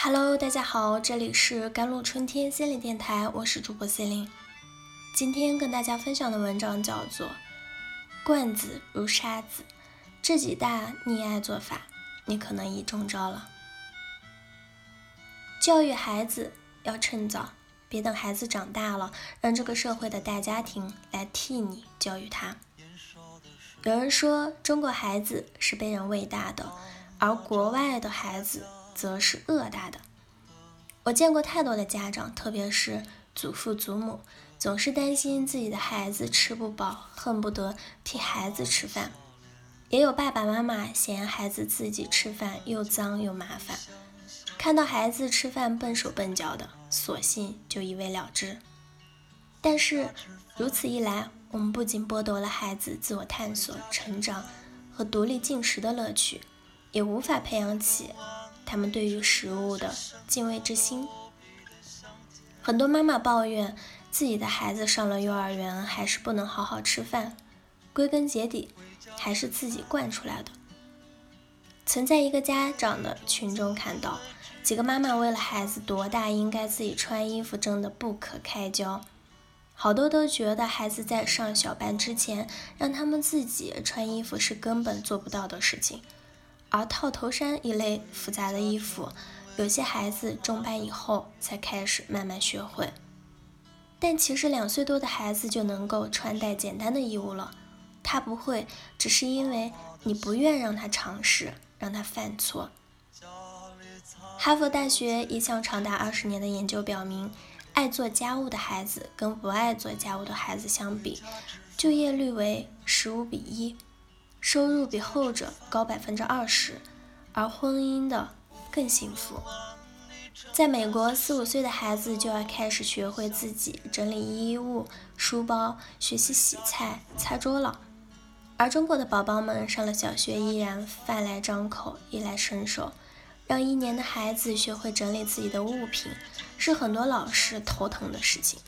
Hello，大家好，这里是甘露春天心理电台，我是主播 C 琳。今天跟大家分享的文章叫做《惯子如杀子》，这几大溺爱做法，你可能已中招了。教育孩子要趁早，别等孩子长大了，让这个社会的大家庭来替你教育他。有人说，中国孩子是被人喂大的，而国外的孩子。则是恶大的。我见过太多的家长，特别是祖父祖母，总是担心自己的孩子吃不饱，恨不得替孩子吃饭；也有爸爸妈妈嫌孩子自己吃饭又脏又麻烦，看到孩子吃饭笨手笨脚的，索性就一味了之。但是如此一来，我们不仅剥夺了孩子自我探索、成长和独立进食的乐趣，也无法培养起。他们对于食物的敬畏之心，很多妈妈抱怨自己的孩子上了幼儿园还是不能好好吃饭，归根结底还是自己惯出来的。曾在一个家长的群中看到，几个妈妈为了孩子多大应该自己穿衣服争得不可开交，好多都觉得孩子在上小班之前让他们自己穿衣服是根本做不到的事情。而套头衫一类复杂的衣服，有些孩子中班以后才开始慢慢学会。但其实两岁多的孩子就能够穿戴简单的衣物了，他不会，只是因为你不愿让他尝试，让他犯错。哈佛大学一项长达二十年的研究表明，爱做家务的孩子跟不爱做家务的孩子相比，就业率为十五比一。收入比后者高百分之二十，而婚姻的更幸福。在美国，四五岁的孩子就要开始学会自己整理衣物、书包，学习洗菜、擦桌了。而中国的宝宝们上了小学依然饭来张口、衣来伸手，让一年的孩子学会整理自己的物品，是很多老师头疼的事情。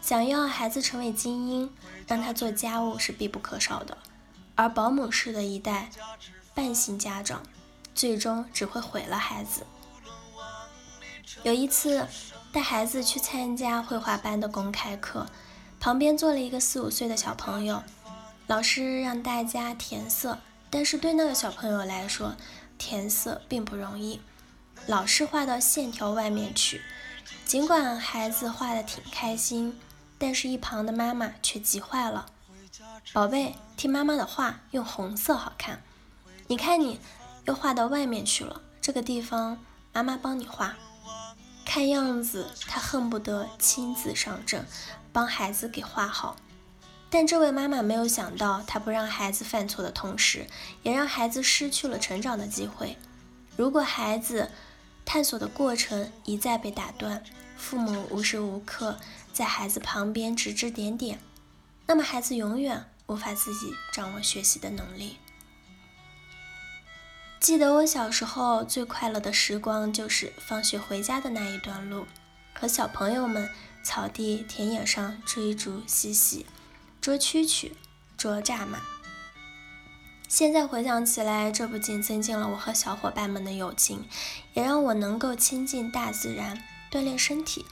想要孩子成为精英，让他做家务是必不可少的。而保姆式的一代半性家长，最终只会毁了孩子。有一次带孩子去参加绘画班的公开课，旁边坐了一个四五岁的小朋友，老师让大家填色，但是对那个小朋友来说，填色并不容易，老是画到线条外面去。尽管孩子画的挺开心，但是一旁的妈妈却急坏了。宝贝，听妈妈的话，用红色好看。你看，你又画到外面去了。这个地方，妈妈帮你画。看样子，他恨不得亲自上阵，帮孩子给画好。但这位妈妈没有想到，她不让孩子犯错的同时，也让孩子失去了成长的机会。如果孩子探索的过程一再被打断，父母无时无刻在孩子旁边指指点点。那么孩子永远无法自己掌握学习的能力。记得我小时候最快乐的时光，就是放学回家的那一段路，和小朋友们草地、田野上追逐嬉戏，捉蛐蛐、捉蚱蜢。现在回想起来，这不仅增进了我和小伙伴们的友情，也让我能够亲近大自然，锻炼身体。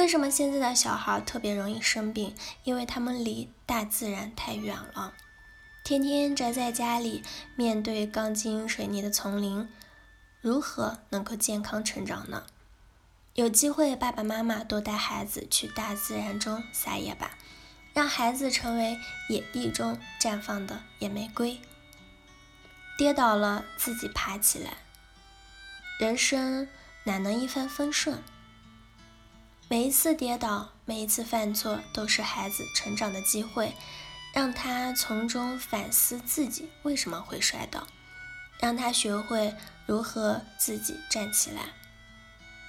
为什么现在的小孩特别容易生病？因为他们离大自然太远了，天天宅在家里，面对钢筋水泥的丛林，如何能够健康成长呢？有机会，爸爸妈妈多带孩子去大自然中撒野吧，让孩子成为野地中绽放的野玫瑰。跌倒了，自己爬起来。人生哪能一帆风顺？每一次跌倒，每一次犯错，都是孩子成长的机会，让他从中反思自己为什么会摔倒，让他学会如何自己站起来，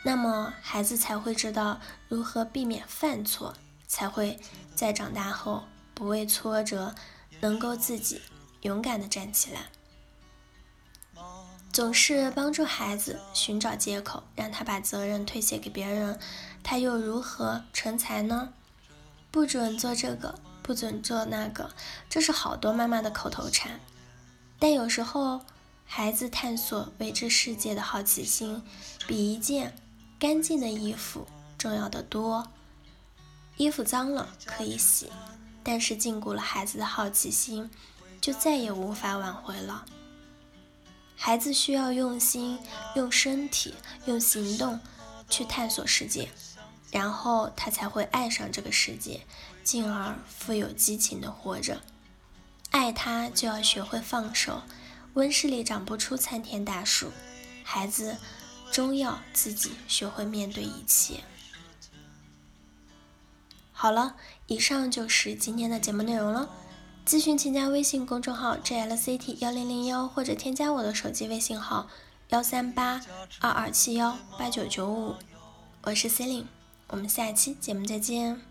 那么孩子才会知道如何避免犯错，才会在长大后不畏挫折，能够自己勇敢的站起来。总是帮助孩子寻找借口，让他把责任推卸给别人，他又如何成才呢？不准做这个，不准做那个，这是好多妈妈的口头禅。但有时候，孩子探索未知世界的好奇心，比一件干净的衣服重要的多。衣服脏了可以洗，但是禁锢了孩子的好奇心，就再也无法挽回了。孩子需要用心、用身体、用行动去探索世界，然后他才会爱上这个世界，进而富有激情的活着。爱他就要学会放手，温室里长不出参天大树，孩子终要自己学会面对一切。好了，以上就是今天的节目内容了。咨询请加微信公众号 jlct 幺零零幺，或者添加我的手机微信号幺三八二二七幺八九九五。我是 c e l i n e 我们下期节目再见。